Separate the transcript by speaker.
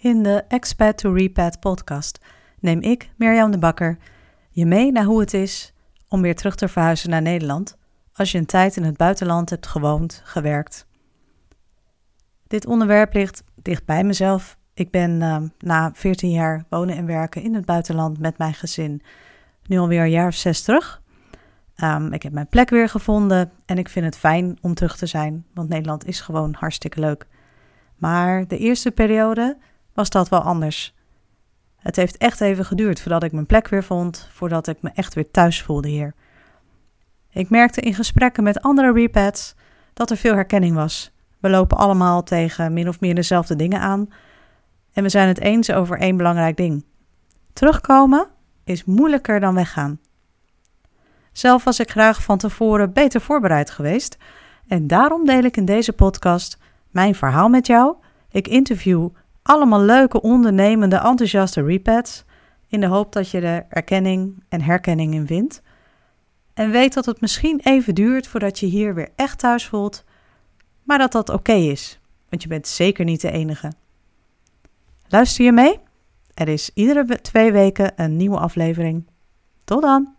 Speaker 1: In de Expat to Repat podcast neem ik, Mirjam de Bakker, je mee naar hoe het is om weer terug te verhuizen naar Nederland als je een tijd in het buitenland hebt gewoond, gewerkt. Dit onderwerp ligt dicht bij mezelf. Ik ben uh, na 14 jaar wonen en werken in het buitenland met mijn gezin nu alweer een jaar of zes terug. Um, ik heb mijn plek weer gevonden en ik vind het fijn om terug te zijn, want Nederland is gewoon hartstikke leuk. Maar de eerste periode was dat wel anders. Het heeft echt even geduurd voordat ik mijn plek weer vond, voordat ik me echt weer thuis voelde hier. Ik merkte in gesprekken met andere repads dat er veel herkenning was. We lopen allemaal tegen min of meer dezelfde dingen aan en we zijn het eens over één belangrijk ding. Terugkomen is moeilijker dan weggaan. Zelf was ik graag van tevoren beter voorbereid geweest en daarom deel ik in deze podcast mijn verhaal met jou. Ik interview allemaal leuke, ondernemende, enthousiaste repads in de hoop dat je er erkenning en herkenning in vindt. En weet dat het misschien even duurt voordat je hier weer echt thuis voelt, maar dat dat oké is, want je bent zeker niet de enige. Luister je mee? Er is iedere twee weken een nieuwe aflevering. Tot dan!